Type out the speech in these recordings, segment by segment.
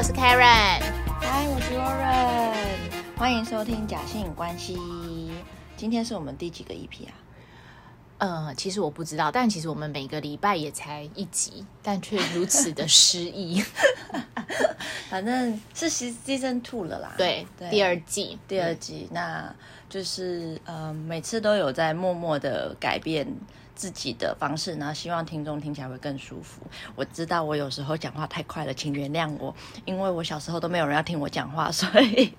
我是 Karen。嗨，我是 Lauren，欢迎收听假性关系。今天是我们第几个 EP 啊？呃，其实我不知道，但其实我们每个礼拜也才一集，但却如此的失意。反正是 season two 了啦。对，第二季，第二季，那就是呃，每次都有在默默的改变自己的方式，然后希望听众听起来会更舒服。我知道我有时候讲话太快了，请原谅我，因为我小时候都没有人要听我讲话，所以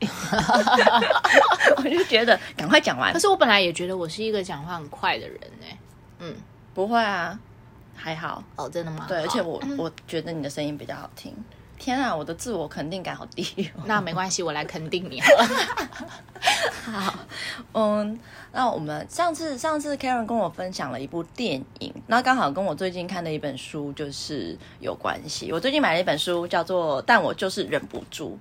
我就觉得赶快讲完可。是我本来也觉得我是一个讲话很快的人呢、嗯，不会啊，还好。哦，真的吗？对，而且好我我觉得你的声音比较好听。天啊，我的自我肯定感好低哦。那没关系，我来肯定你好了。好，嗯，那我们上次上次 Karen 跟我分享了一部电影，那刚好跟我最近看的一本书就是有关系。我最近买了一本书，叫做《但我就是忍不住》。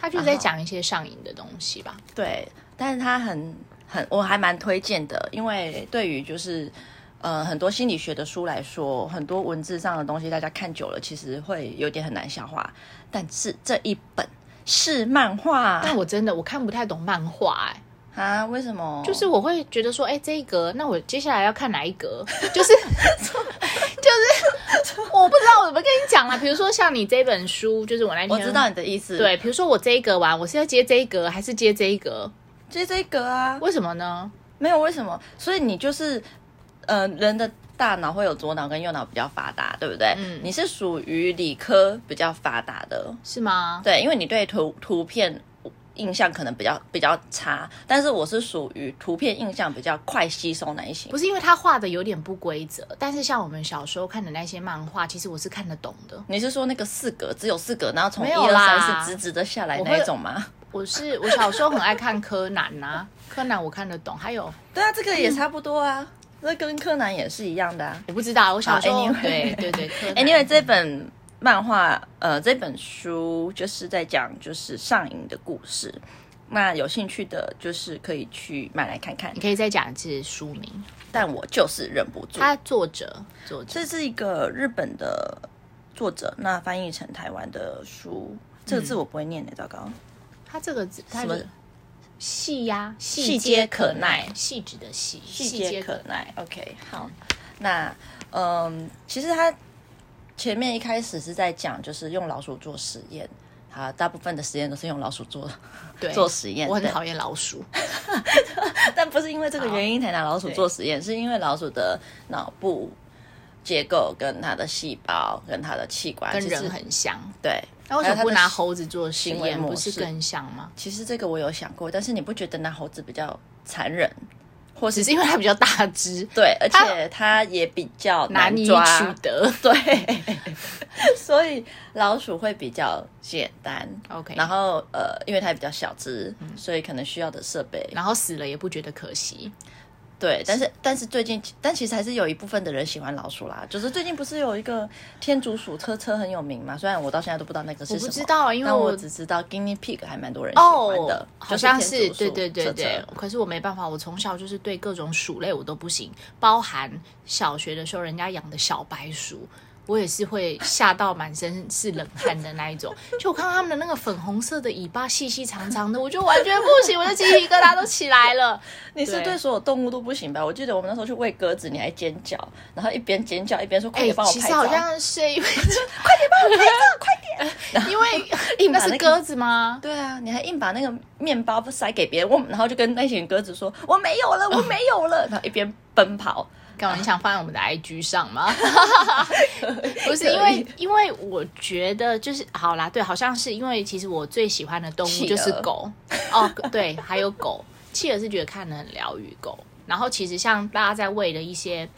他就是在讲一些上瘾的东西吧？对，但是它很很，我还蛮推荐的，因为对于就是呃很多心理学的书来说，很多文字上的东西大家看久了，其实会有点很难消化。但是这一本是漫画但我真的我看不太懂漫画哎、啊？为什么？就是我会觉得说，哎、这一格，那我接下来要看哪一格？就 是就是，我不知道我怎么跟你讲啦。比如说像你这本书，就是我那天我知道你的意思。，对，比如说我这一格完，我是要接这一格还是接这一格？接这一格啊，为什么呢？没有为什么，所以你就是呃人的。大脑会有左脑跟右脑比较发达，对不对？嗯你是属于理科比较发达的，是吗？对，因为你对图图片印象可能比较比较差，但是我是属于图片印象比较快吸收那一型不。是因为他画的有点不规则，但是像我们小时候看的那些漫画，其实我是看得懂的。你是说那个四格只有四格，然后从一二三四直直的下来那一种吗？我是我小时候很爱看柯南呐、柯南我看得懂，还有对啊，这个也差不多啊，那跟柯南也是一样的啊。我不知道，我小时候、对对对，哎，因为 这本漫画，呃，这本书就是在讲就是上瘾的故事。那有兴趣的，就是可以去买来看看你。可以再讲一次书名，但我就是忍不住。它作者作者这是一个日本的作者，那翻译成台湾的书，这个字我不会念的，糟糕。他这个字，他的细呀，细细皆可耐耐，细致的细，细皆可耐。OK，好，那嗯，其实他前面一开始是在讲，就是用老鼠做实验。啊，大部分的实验都是用老鼠做对 做实验。我很讨厌老鼠。但不是因为这个原因才拿老鼠做实验，是因为老鼠的脑部结构跟它的细胞跟它的器官跟其实人很像，对。那为什么不拿猴子做实验？不是更像吗？其实这个我有想过，但是你不觉得拿猴子比较残忍，或是只是因为它比较大只，对，而且它也比较难以抓取得。对，所以老鼠会比较简单。OK，然后呃，因为它比较小只，所以可能需要的设备然后死了也不觉得可惜。对，但是但是最近，但其实还是有一部分的人喜欢老鼠啦。就是最近不是有一个天竺鼠车车很有名嘛？虽然我到现在都不知道那个是什么，不知道啊因为但我我只知道 guinea pig 还蛮多人喜欢的，哦，好像是对对对对。可是我没办法，我从小就是对各种鼠类我都不行，包含小学的时候人家养的小白鼠。我也是会吓到满身是冷汗的那一种，就我看到他们的那个粉红色的尾巴细细长长的，我就完全不行，我的鸡皮疙瘩都起来了。你是对对所有动物都不行吧？我记得我们那时候去喂鸽子，你还尖叫，然后一边尖叫一边说：“快哎、点帮我拍照。其实好像是因为 快点帮我拍照，快点，因为那是鸽子吗？对啊，你还硬把那个面包塞给别人，我然后就跟那群鸽子说：“我没有了，我没有了。”然后一边奔跑。干嘛？你想放在我们的 IG 上吗？不是因为，因为我觉得就是好啦，对，好像是因为其实我最喜欢的动物就是狗哦，对，还有狗。企鹅是觉得看的很疗愈狗，然后其实像大家在喂的一些，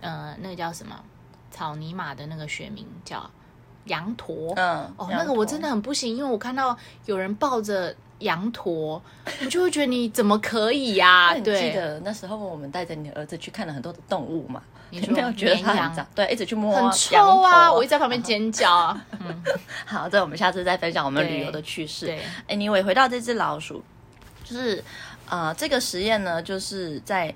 呃，那个叫什么草泥马的那个学名叫羊驼，嗯，哦，那个我真的的很不行，因为我看到有人抱着羊驼，我就会觉得你怎么可以呀、那你记，得那时候我们带着你的儿子去看了很多的动物嘛？你说 你没有觉得它绵羊很脏？对，一直去摸很臭啊！我一直在旁边尖叫啊。好，这我们下次再分享我们旅游的趣事。对，Anyway，回到这只老鼠，就是呃，这个实验呢，就是在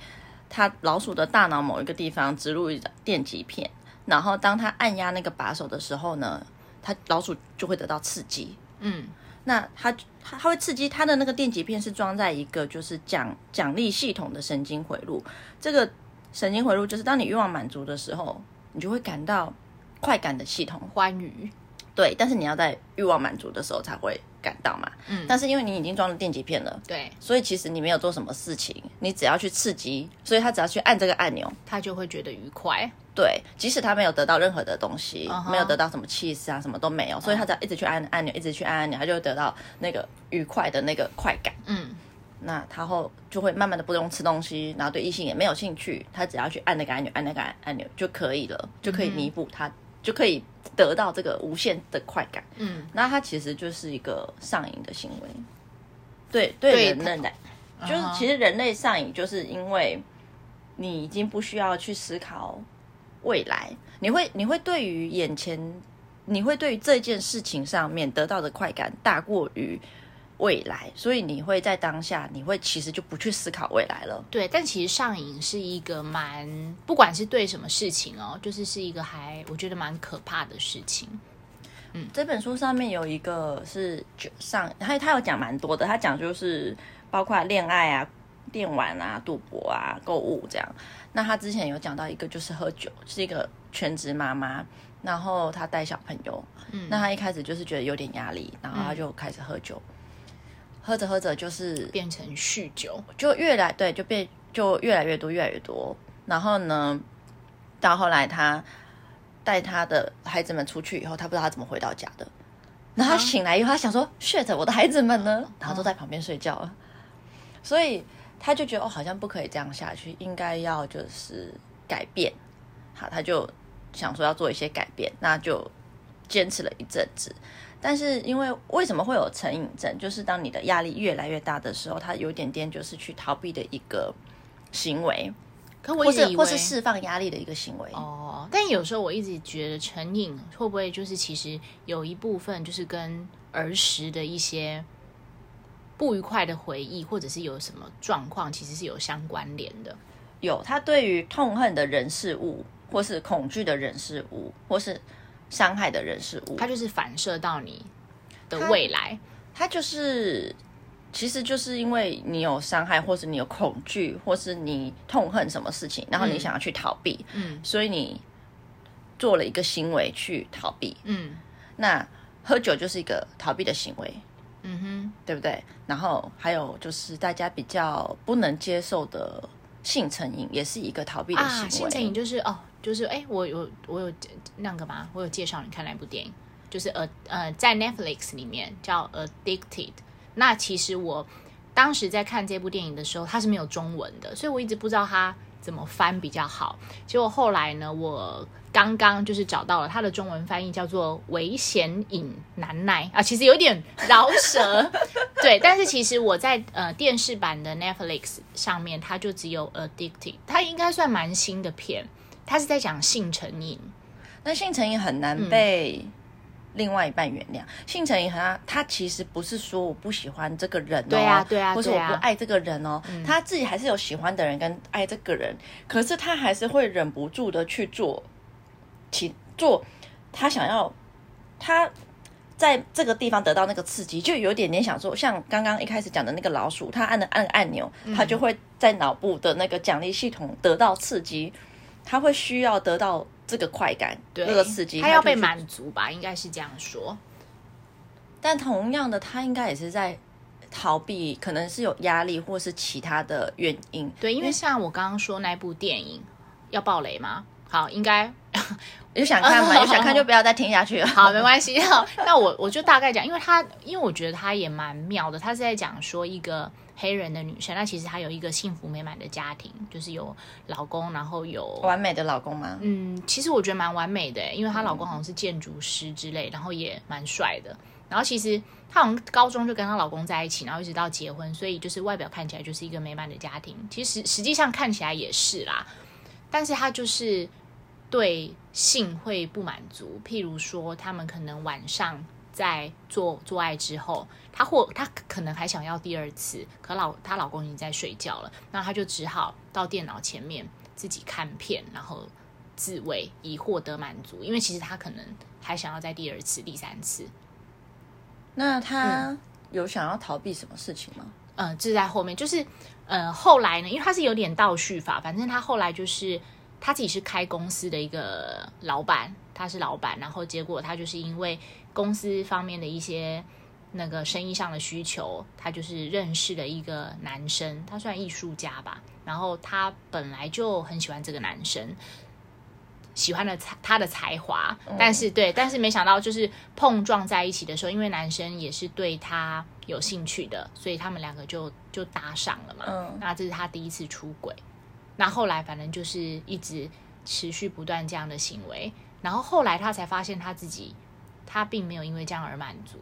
它老鼠的大脑某一个地方植入一张电极片，然后当它按压那个把手的时候呢，它老鼠就会得到刺激，嗯，那它它它会刺激它的那个电极片是装在一个就是奖奖励系统的神经回路，这个神经回路就是当你欲望满足的时候，你就会感到快感的系统。欢愉，对，但是你要在欲望满足的时候才会感到嘛。嗯，但是因为你已经装了电极片了，对，所以其实你没有做什么事情，你只要去刺激，所以他只要去按这个按钮，他就会觉得愉快。对，即使他没有得到任何的东西没有得到什么气势啊，什么都没有，所以他只要一直去按按钮，一直去按按钮，他就会得到那个愉快的那个快感。嗯，那他后就会慢慢的不用吃东西，然后对异性也没有兴趣，他只要去按那个按钮，按那个按按钮就可以了，就可以弥补他，就可以得到这个无限的快感。嗯，那它其实就是一个上瘾的行为。对对对人类来，就是其实人类上瘾，就是因为你已经不需要去思考未来，你会你会对于眼前，你会对于这件事情上面得到的快感大过于未来，所以你会在当下，你会其实就不去思考未来了。对，但其实上瘾是一个蛮，不管是对什么事情哦，就是是一个还我觉得蛮可怕的事情。嗯这本书上面有一个是就上，他他有讲蛮多的，他讲就是包括恋爱啊、电玩啊、赌博啊、购物这样。那他之前有讲到一个就是喝酒，是一个全职妈妈，然后她带小朋友，嗯，那她一开始就是觉得有点压力，然后她就开始喝酒，喝着喝着就是变成酗酒，就越来对，就变就越来越多，越来越多。然后呢，到后来他带他的孩子们出去以后，他不知道他怎么回到家的。然后他醒来以后，他想说：“shit，我的孩子们呢？”然后都在旁边睡觉了。所以他就觉得哦，好像不可以这样下去，应该要就是改变。好，他就想说要做一些改变，那就坚持了一阵子。但是因为为什么会有成瘾症？就是当你的压力越来越大的时候，它有点点就是去逃避的一个行为，可我或一直以为是或是释放压力的一个行为。哦，但有时候我一直觉得成瘾会不会就是其实有一部分就是跟儿时的一些不愉快的回忆，或者是有什么状况，其实是有相关联的。有他对于痛恨的人事物，或是恐惧的人事物，或是伤害的人事物，它就是反射到你的未来。它就是，其实就是因为你有伤害，或是你有恐惧，或是你痛恨什么事情，然后你想要去逃避，嗯所以你做了一个行为去逃避。嗯那喝酒就是一个逃避的行为，嗯哼，对不对？然后还有就是大家比较不能接受的性成瘾，也是一个逃避的行为。啊，性成瘾就是哦，就是哎，我有我有那个嘛，我有介绍你看那部电影，就是呃呃，在 Netflix 里面叫 Addicted。那其实我当时在看这部电影的时候，它是没有中文的，所以我一直不知道它怎么翻比较好。结果后来呢，我刚刚就是找到了它的中文翻译，叫做“危险瘾难耐”啊，其实有点饶舌，对。但是其实我在呃电视版的 Netflix 上面，它就只有 Addicted，它应该算蛮新的片，它是在讲性成瘾。那性成瘾很难被另外一半原谅。性成瘾他他其实不是说我不喜欢这个人哦，对啊对啊或者我不爱这个人哦，他自己还是有喜欢的人跟爱这个人，可是他还是会忍不住的去做，其做他想要他。在这个地方得到那个刺激，就有点点想说，像刚刚一开始讲的那个老鼠，它按了按个按钮，它就会在脑部的那个奖励系统得到刺激，它会需要得到这个快感，对，这个刺激，他要被满足吧，应该是这样说。但同样的，他应该也是在逃避，可能是有压力或是其他的原因。对，因为像我刚刚说那部电影，要爆雷吗？好，应该 有想看吗？有想看就不要再听下去了。好，没关系。好那我我就大概讲，因为他因为我觉得他也蛮妙的，他是在讲说一个黑人的女生，那其实她有一个幸福美满的家庭，就是有老公，然后有完美的老公吗？嗯，其实我觉得蛮完美的，因为她老公好像是建筑师之类，然后也蛮帅的。然后其实她好像高中就跟她老公在一起，然后一直到结婚，所以就是外表看起来就是一个美满的家庭。其实实际上看起来也是啦，但是她就是对性会不满足，譬如说他们可能晚上在做做爱之后，她或她可能还想要第二次，可老她老公已经在睡觉了，那她就只好到电脑前面自己看片，然后自慰以获得满足，因为其实她可能还想要在第二次、第三次。那她有想要逃避什么事情吗？嗯，这在后面，就是呃后来呢，因为她是有点倒叙法，反正她后来就是她自己是开公司的一个老板，他是老板，然后结果他就是因为公司方面的一些那个生意上的需求，他就是认识了一个男生，他算艺术家吧，然后他本来就很喜欢这个男生。喜欢的才他的才华，但是对，但是没想到就是碰撞在一起的时候，因为男生也是对他有兴趣的，所以他们两个就就搭上了嘛。嗯那这是他第一次出轨，那后来反正就是一直持续不断这样的行为，然后后来他才发现他自己他并没有因为这样而满足。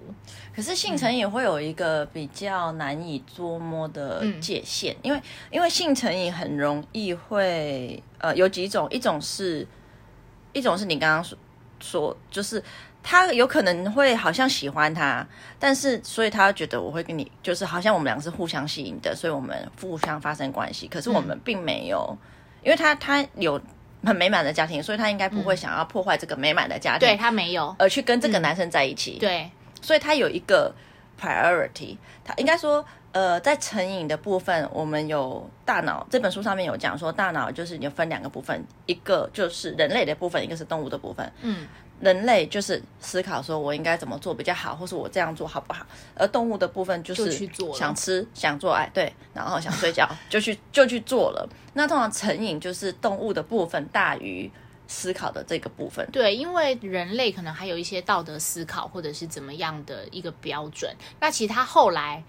可是性成瘾会有一个比较难以捉摸的界限，因为因为性成瘾很容易会呃有几种，一种是一种是你刚刚说说就是。他有可能会好像喜欢他，但是所以他觉得我会跟你，就是好像我们两个是互相吸引的，所以我们互相发生关系。可是我们并没有，因为他他有很美满的家庭，所以他应该不会想要破坏这个美满的家庭，对他没有，而去跟这个男生在一起。对，所以他有一个 priority，他应该说，呃，在成瘾的部分，我们有大脑这本书上面有讲说，大脑就是有分两个部分，一个就是人类的部分，一个是动物的部分。嗯，人类就是思考说我应该怎么做比较好，或是我这样做好不好，而动物的部分就是想吃想做爱，对，然后想睡觉 就去就去做了。那通常成瘾就是动物的部分大于思考的这个部分。对，因为人类可能还有一些道德思考，或者是怎么样的一个标准。那其实他后来，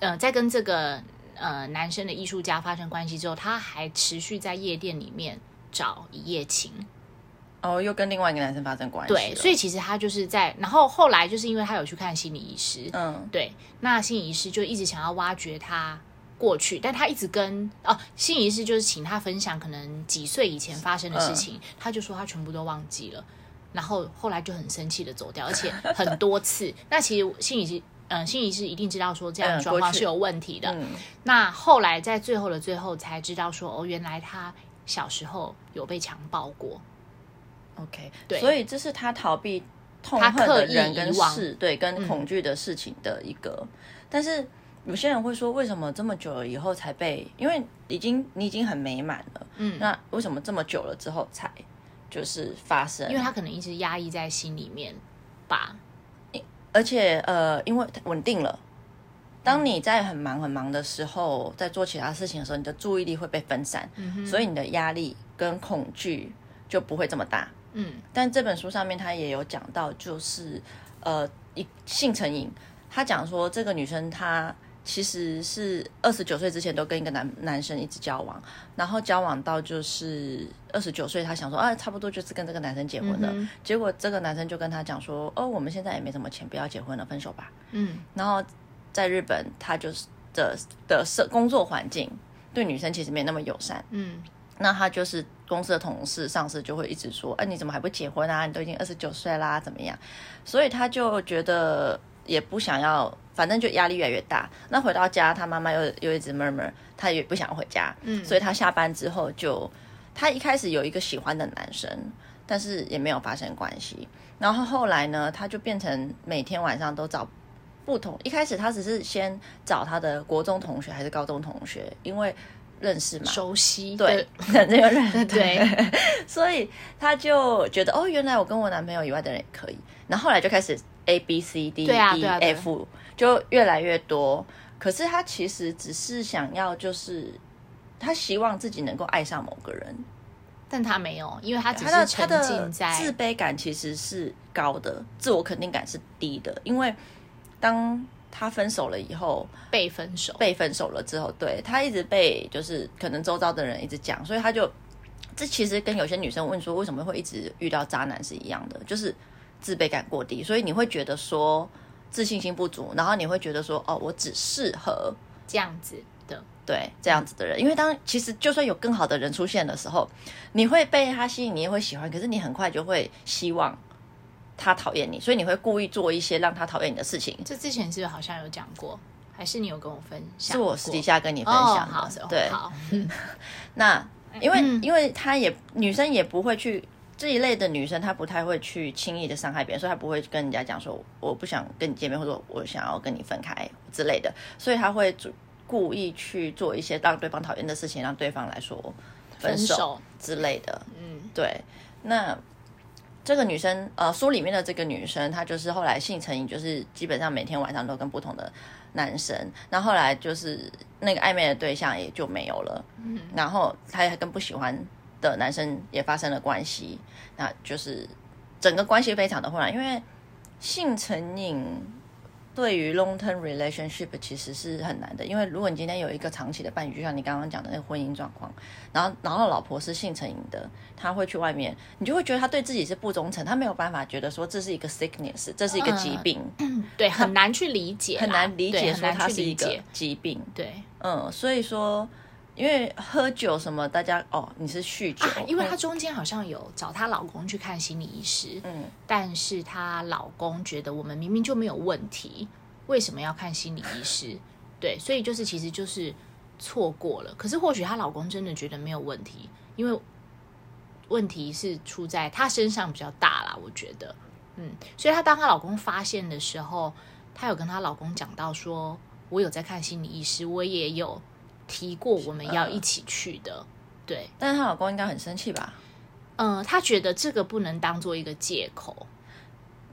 呃，在跟这个呃男生的艺术家发生关系之后，他还持续在夜店里面找一夜情。哦，又跟另外一个男生发生关系。对，所以其实他就是在，然后后来就是因为他有去看心理医师，嗯，对，那心理医师就一直想要挖掘他过去，但他一直跟哦，心理医师就是请他分享可能几岁以前发生的事情，他就说他全部都忘记了，然后后来就很生气的走掉，而且很多次。那其实心理师，嗯、心理师一定知道说这样的状况是有问题的。嗯那后来在最后的最后才知道说，哦，原来他小时候有被强暴过。OK，对所以这是他逃避痛恨的人跟事，对，跟恐惧的事情的一个。但是有些人会说，为什么这么久了以后才被？因为已经你已经很美满了，嗯，那为什么这么久了之后才就是发生？因为他可能一直压抑在心里面吧。而且呃，因为稳定了。当你在很忙很忙的时候，在做其他事情的时候，你的注意力会被分散，所以你的压力跟恐惧就不会这么大。嗯，但这本书上面他也有讲到，就是呃，一性成瘾，他讲说这个女生她其实是二十九岁之前都跟一个男男生一直交往，然后交往到就是二十九岁，她想说啊，差不多就是跟这个男生结婚了。嗯结果这个男生就跟她讲说，哦，我们现在也没什么钱，不要结婚了，分手吧。嗯，然后在日本，他就是的的社工作环境对女生其实没那么友善。嗯，那他就是公司的同事、上司就会一直说：“哎、你怎么还不结婚啊？你都已经二十九岁啦，怎么样？”所以他就觉得也不想要，反正就压力越来越大。那回到家，他妈妈又又一直 murmur，他也不想回家。嗯所以他下班之后就，他一开始有一个喜欢的男生，但是也没有发生关系。然后后来呢，他就变成每天晚上都找不同。一开始他只是先找他的国中同学还是高中同学，因为认识嘛，熟悉对的，这个人对，所以他就觉得哦，原来我跟我男朋友以外的人也可以。然后后来就开始 A B C D E F 就越来越多。可是他其实只是想要，就是他希望自己能够爱上某个人。但他没有，因为他只是沉浸在自卑感其实是高的，自我肯定感是低的。因为当他分手了以后，被分手。被分手了之后，对他一直被就是可能周遭的人一直讲，所以他就这其实跟有些女生问说为什么会一直遇到渣男是一样的，就是自卑感过低，所以你会觉得说自信心不足，然后你会觉得说哦，我只适合这样子的，对这样子的人，因为当其实就算有更好的人出现的时候，你会被他吸引，你也会喜欢，可是你很快就会希望他讨厌你，所以你会故意做一些让他讨厌你的事情。这之前是不是好像有讲过？还是你有跟我分享是？我私底下跟你分哦，享的，哦对，好，那因为、嗯因为他也女生也不会去这一类的女生，她不太会去轻易的伤害别人，所以她不会跟人家讲说我不想跟你见面，或者我想要跟你分开之类的，所以她会主故意去做一些让对方讨厌的事情，让对方来说分手之类的。嗯，对，那这个女生，呃，书里面的这个女生，她就是后来性成瘾，就是基本上每天晚上都跟不同的男生，然后后来就是那个暧昧的对象也就没有了，嗯，然后她也跟不喜欢的男生也发生了关系，那就是整个关系非常的混乱，因为性成瘾。对于 long term relationship 其实是很难的，因为如果你今天有一个长期的伴侣，就像你刚刚讲的那个婚姻状况，然后然后老婆是性成瘾的，他会去外面，你就会觉得他对自己是不忠诚，他没有办法觉得说这是一个 sickness，这是一个疾病，对，很难去理解，很难理解说它是一个疾病。对。嗯，所以说，因为喝酒什么，大家哦，你是酗酒，啊，因为她中间好像有找她老公去看心理医师，嗯，但是她老公觉得我们明明就没有问题，为什么要看心理医师？对，所以就是其实就是错过了。可是或许她老公真的觉得没有问题，因为问题是出在她身上比较大啦，我觉得，嗯，所以她当她老公发现的时候，她有跟她老公讲到说，我有在看心理医师，我也有提过我们要一起去的，对，但是她老公应该很生气吧？嗯，她觉得这个不能当做一个借口，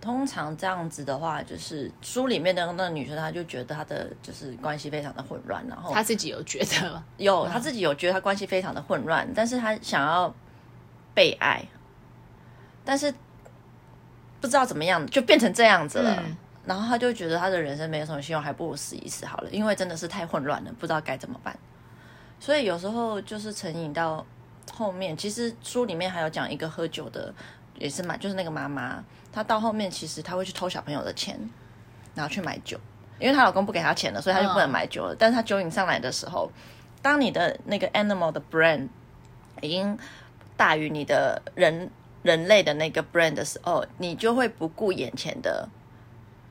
通常这样子的话，就是书里面的那个女生，她就觉得她的就是关系非常的混乱，然后她自己有觉得，有她自己有觉得她关系非常的混乱，但是她想要被爱，但是不知道怎么样就变成这样子了。嗯然后他就觉得他的人生没有什么希望，还不如死一死好了，因为真的是太混乱了，不知道该怎么办。所以有时候就是成瘾到后面，其实书里面还有讲一个喝酒的，也是蛮就是那个妈妈，她到后面其实她会去偷小朋友的钱，然后去买酒，因为她老公不给她钱了，所以她就不能买酒了。但是她酒瘾上来的时候，当你的那个 animal 的 brand 已经大于你的人人类的那个 brand 的时候，你就会不顾眼前的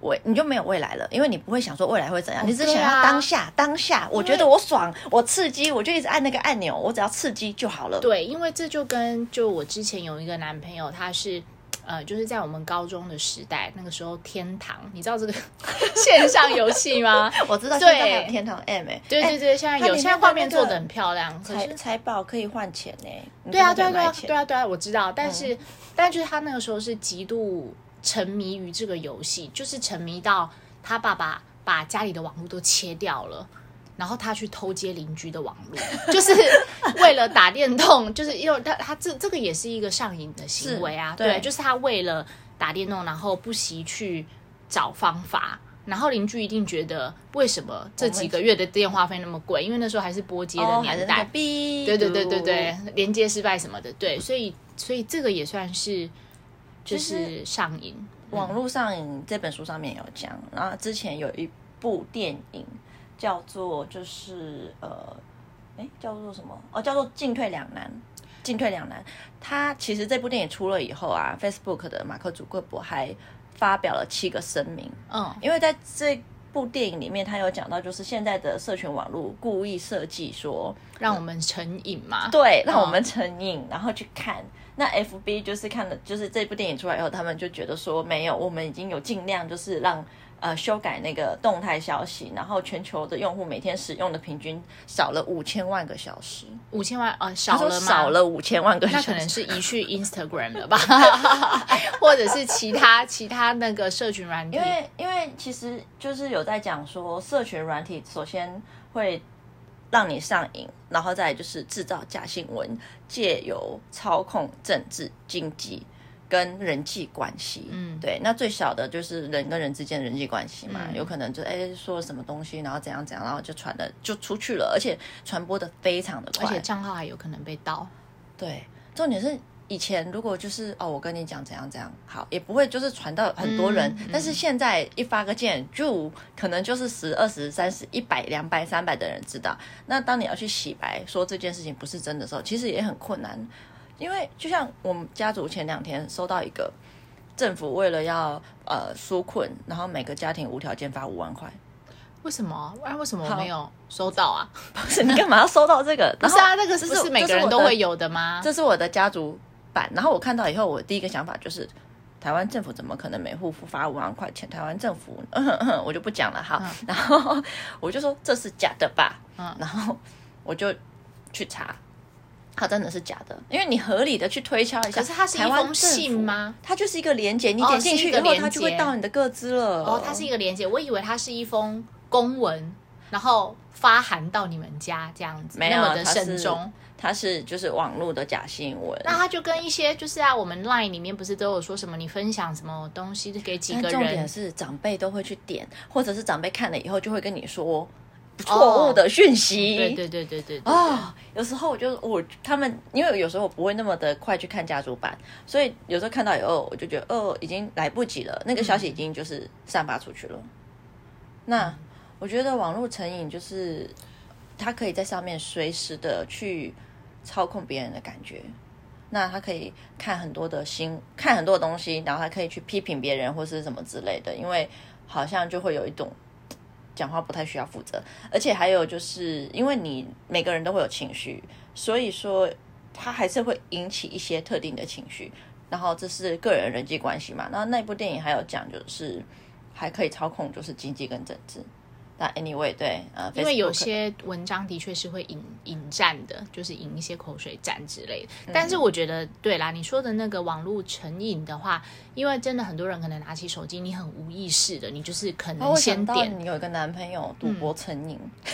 未，你就没有未来了，因为你不会想说未来会怎样，你只想要当下，当下，我觉得我爽，我刺激，我就一直按那个按钮，我只要刺激就好了。对，因为这就跟就我之前有一个男朋友，他是。呃，就是在我们高中的时代，那个时候天堂，你知道这个 线上游戏吗？我知道对现在还有天堂 M 哎、对对对，现在有，现在画面做的很漂亮，可财是财宝可以换钱呢、你对啊，对啊，对啊，对啊，我知道，但是，但就是他那个时候是极度沉迷于这个游戏，就是沉迷到他爸爸把家里的网络都切掉了。然后他去偷接邻居的网络，就是为了打电动，就是因为他他这这个也是一个上瘾的行为啊，是对对，就是他为了打电动，然后不惜去找方法，然后邻居一定觉得为什么这几个月的电话费那么贵？因为那时候还是拨接的年代，对对对对对，连接失败什么的，对，所以所以这个也算是就是上瘾，网络上瘾这本书上面有讲，然后之前有一部电影叫做就是呃，哎叫做什么？哦，叫做《进退两难》。进退两难，它其实这部电影出了以后啊，Facebook 的马克·祖克伯还发表了七个声明，嗯因为在这部电影里面，他有讲到，就是现在的社群网络故意设计说，让我们成瘾嘛，对，让我们成瘾，然后去看。那 FB 就是看了，就是这部电影出来以后，他们就觉得说，没有，我们已经有尽量就是让呃修改那个动态消息，然后全球的用户每天使用的平均少了五千万个小时，五千万呃他说少了吗？少了五千万个小时，那可能是移去 Instagram 了吧，或者是其他其他那个社群软体因，为因为其实就是有在讲说，社群软体首先会让你上瘾，然后再就是制造假新闻，借由操控政治、经济跟人际关系。嗯对，那最小的就是人跟人之间的人际关系嘛，嗯有可能就哎说了什么东西，然后怎样怎样，然后就传的就出去了，而且传播的非常的快，而且账号还有可能被盗。对，重点是以前如果就是哦，我跟你讲怎样怎样好，也不会就是传到很多人，嗯但是现在一发个件，就可能就是十、二十、三十、一百、两百、三百的人知道。那当你要去洗白说这件事情不是真的时候，其实也很困难，因为就像我们家族前两天收到一个政府为了要呃纾困，然后每个家庭无条件发五万块，为什么？哎，为什么我没有收到啊？不是你干嘛要收到这个？不是啊，那个是不是每个人都会有的吗？这是我的家族办？然后我看到以后，我第一个想法就是，台湾政府怎么可能每户发五万块钱？台湾政府，我就不讲了哈。然后我就说这是假的吧，嗯然后我就去查。它真的是假的，因为你合理的去推敲一下。可是它是一封信吗？它就是一个连接，你哦点进去以后，它就会到你的个资了。哦，它是一个连接，我以为它是一封公文，然后发函到你们家这样子，没有那么的慎重。它是就是网络的假新闻。那它就跟一些就是啊，我们 LINE 里面不是都有说什么，你分享什么东西给几个人重点人，是长辈都会去点，或者是长辈看了以后就会跟你说错误的讯息。哦对对对对对对啊、有时候我就我他们，因为有时候我不会那么的快去看家族版，所以有时候看到以后，我就觉得哦，已经来不及了，那个消息已经就是散发出去了。那我觉得网络成瘾就是他可以在上面随时的去操控别人的感觉。那他可以看很多的新，看很多的东西，然后他可以去批评别人或是什么之类的，因为好像就会有一种讲话不太需要负责，而且还有就是因为你每个人都会有情绪，所以说他还是会引起一些特定的情绪，然后这是个人人际关系嘛。那那部电影还有讲就是还可以操控就是经济跟政治。那 anyway 对，呃，因为有些文章的确是会引引战的，就是引一些口水战之类的。嗯但是我觉得，对啦，你说的那个网络成瘾的话，因为真的很多人可能拿起手机，你很无意识的，你就是可哦能先点。你有一个男朋友赌博成瘾，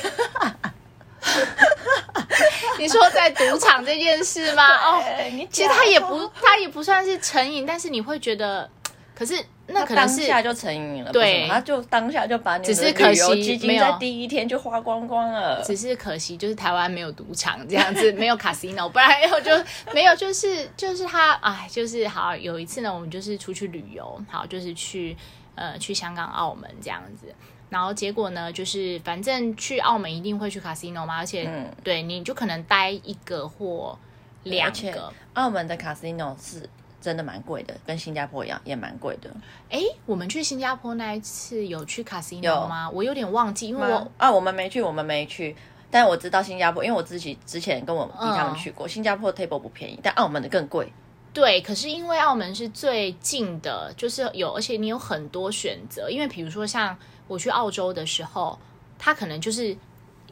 你说在赌场这件事吗？哦，其实他也不，他也不算是成瘾，但是你会觉得，可是那可能当是下就成瘾了，对他就当下就把你只是的旅游可惜基金在第一天就花光光了。只是可惜，就是台湾没有赌场这样子，没有 casino，不然我就没有，就是就是他，哎，就是好有一次呢，我们就是出去旅游，好就是去呃去香港、澳门这样子。然后结果呢，就是反正去澳门一定会去 casino 嘛，而且、嗯对你就可能待一个或两个。澳门的 casino 是真的蛮贵的，跟新加坡一样，也蛮贵的。哎，我们去新加坡那一次有去 casino 有吗？我有点忘记，因为我啊，我们没去，我们没去。但我知道新加坡，因为我自己之前跟我弟他们嗯去过，新加坡 table 不便宜，但澳门的更贵。对，可是因为澳门是最近的，就是有，而且你有很多选择。因为比如说像我去澳洲的时候，它可能就是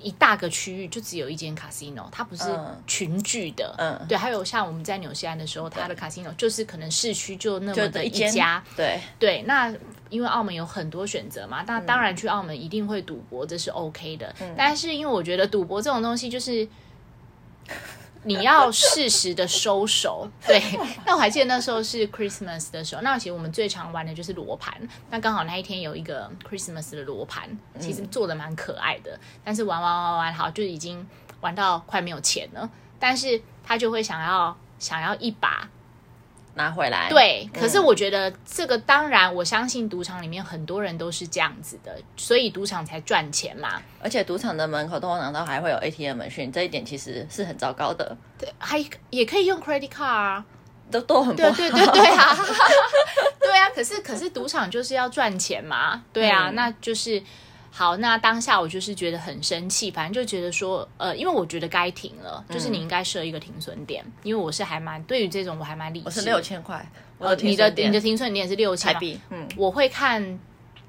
一大个区域就只有一间 casino，它不是嗯群聚的。嗯对，还有像我们在纽西兰的时候，它的 casino 就是可能市区就那么的一家。对，对，那因为澳门有很多选择嘛，嗯那当然去澳门一定会赌博，这是 OK 的。但是因为我觉得赌博这种东西就是。你要适时的收手，对。那我还记得那时候是 Christmas 的时候，那其实我们最常玩的就是罗盘。那刚好那一天有一个 Christmas 的罗盘，其实做的蛮可爱的。但是玩玩玩玩，好就已经玩到快没有钱了。但是他就会想要想要一把拿回来。对，可是我觉得这个当然，我相信赌场里面很多人都是这样子的，所以赌场才赚钱嘛。而且赌场的门口通常都还会有 ATM 门讯，这一点其实是很糟糕的，对，还也可以用 credit card 啊。都都很不好。对对对对啊，对啊。可是可是赌场就是要赚钱嘛，对啊，嗯那就是。好，那当下我就是觉得很生气，反正就觉得说，呃，因为我觉得该停了，就是你应该设一个停损点，因为我是还蛮对于这种我还蛮理智。我是六千块，我呃，你的停损点你的停损点是六千嘛台币，嗯，我会看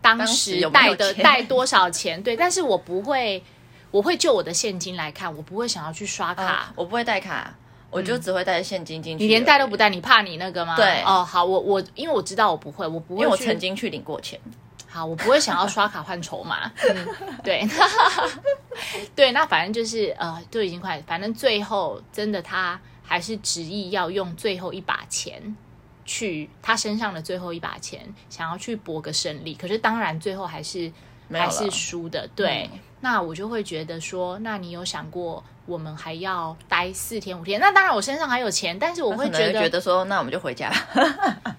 当当时带的钱带多少钱，对，但是我不会，我会就我的现金来看，我不会想要去刷卡。啊，我不会带卡，我就只会带现金进去。你连带都不，带，你怕你那个吗？对哦，好，我我因为我知道我不会，我不会，因为我曾经去领过钱。好，我不会想要刷卡换筹码。嗯，对，对，那反正就是呃，都已经快，反正最后真的他还是执意要用最后一把钱去他身上的最后一把钱，想要去搏个胜利。可是当然最后还是还是输的。对，嗯那我就会觉得说，那你有想过我们还要待四天五天？那当然我身上还有钱，但是我会觉得，觉得说，那我们就回家。而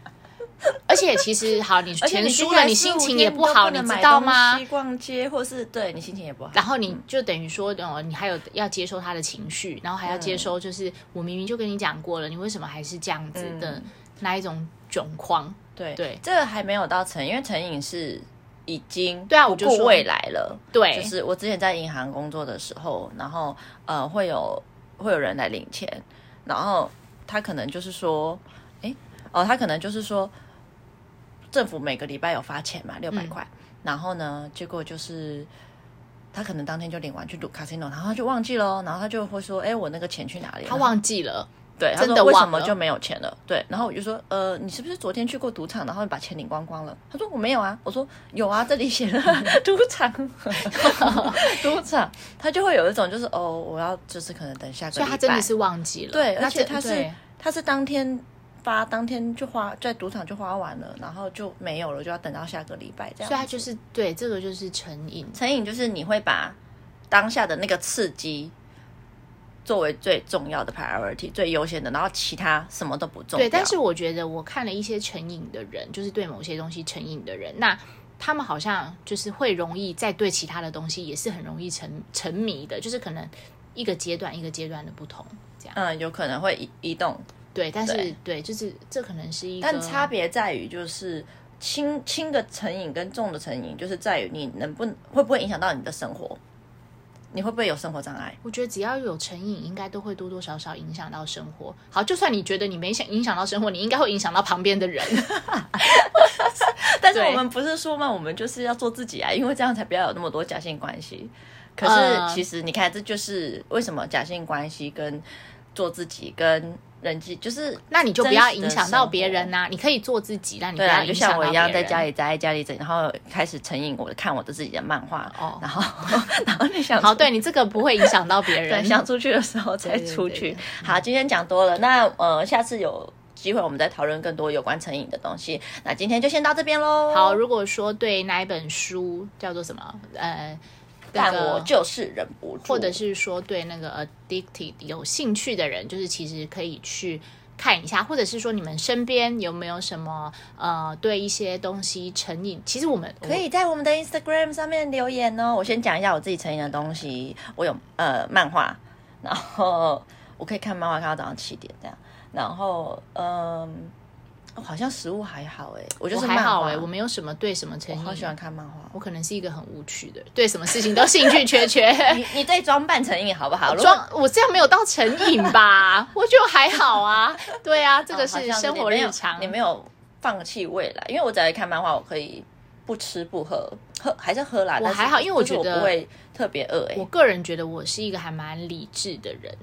且其实好，你钱输了，你心情也不好，你知道吗？逛街或是对你心情也不好。然后你就等于说，哦，你还有要接受他的情绪，然后还要接收，就是、我明明就跟你讲过了，你为什么还是这样子的、嗯那一种窘况？对对这个还没有到成，因为成瘾是已经对啊我就未来了。对，就是我之前在银行工作的时候，然后呃会有会有人来领钱，然后他可能就是说，哎，哦，他可能就是说，政府每个礼拜有发钱嘛，六百块，然后呢，结果就是他可能当天就领完去赌 casino，然后他就忘记了，然后他就会说，哎，我那个钱去哪里了？他忘记了。对，他真的说为什么就没有钱了？对，然后我就说，呃，你是不是昨天去过赌场，然后你把钱领光光了？他说我没有啊，我说有啊，这里写了 赌场，赌场，他就会有一种就是哦，我要就是可能等下个礼拜，所以他真的是忘记了。对，而且他是他是当天发，当天就花在赌场就花完了，然后就没有了，就要等到下个礼拜这样。所以他就是对这个就是成瘾。成瘾，就是你会把当下的那个刺激。作为最重要的 priority 最优先的，然后其他什么都不重要。对，但是我觉得我看了一些成瘾的人，就是对某些东西成瘾的人，那他们好像就是会容易在对其他的东西也是很容易沉沉迷的，就是可能一个阶段一个阶段的不同这样。嗯，有可能会移移动，对，但是对对，就是这可能是一个，但差别在于就是轻轻的成瘾跟重的成瘾，就是在于你能不会不会影响到你的生活，你会不会有生活障碍？我觉得只要有成瘾，应该都会多多少少影响到生活。好，就算你觉得你没想影响到生活，你应该会影响到旁边的人。对 但是我们不是说嘛，我们就是要做自己啊，因为这样才不要有那么多假性关系。可嗯是其实你看，这就是为什么假性关系跟做自己跟人际就是，那你就不要影响到别人呐、你可以做自己，但你不对啊，就要影响到像我一样，在家里宅在家里整，然后开始成瘾，我看我的自己的漫画，哦然后 然后你想好，对你这个不会影响到别对，人。想出去的时候才出去对对。好，今天讲多了，那呃，下次有机会我们再讨论更多有关成瘾的东西。那今天就先到这边喽。好，，如果说对哪一本书叫做什么，呃，那但我就是忍不住，或者是说对那个 addicted 有兴趣的人，就是其实可以去看一下，或者是说你们身边有没有什么呃对一些东西成瘾？其实我们可以在我们的 Instagram 上面留言哦。我先讲一下我自己成瘾的东西，我有呃漫画，然后我可以看漫画看到早上七点这样，然后嗯、哦好像食物还好哎，我就是还好哎、我没有什么对什么成瘾，我好喜欢看漫画。我可能是一个很无趣的人，对什么事情都兴趣缺缺。你你对装扮成瘾好不好？如果装我这样没有到成瘾吧？我就还好啊。对啊，这个是生活你没有日常。你没有放弃未来，因为我只要一看漫画，我可以不吃不喝，喝还是喝啦。我还好因为我觉得不会特别饿、欸。我个人觉得我是一个还蛮理智的人，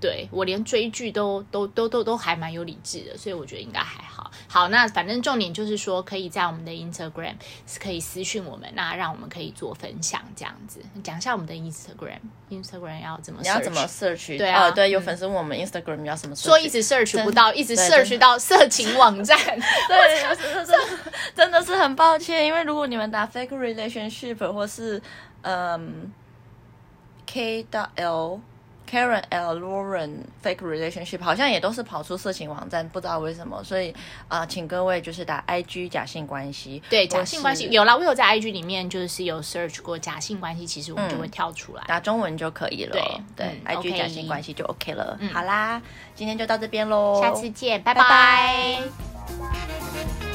对我连追剧都都都都都还蛮有理智的，所以我觉得应该还好。好，那反正重点就是说，可以在我们的 Instagram 可以私讯我们，那让我们可以做分享这样子。讲一下我们的 Instagram，Instagram 要怎么 search？你要怎么 search？对啊哦对，有嗯粉丝问我们 Instagram 要什么？说一直 search 不到，一直对 search 到色情网站。对，真的是真的是很抱歉，因为如果你们打 fake relationship 或是嗯 K dot L Karen L Lauren fake relationship 好像也都是跑出色情网站，不知道为什么，所以啊、呃请各位就是打 IG 假性关系，对假性关系有啦，我有在 IG 里面就是有 search 过假性关系，其实我们就会跳出来。打中文就可以了。对对嗯 i g 假性关系就 OK 了。好啦，今天就到这边喽，下次见，拜拜拜拜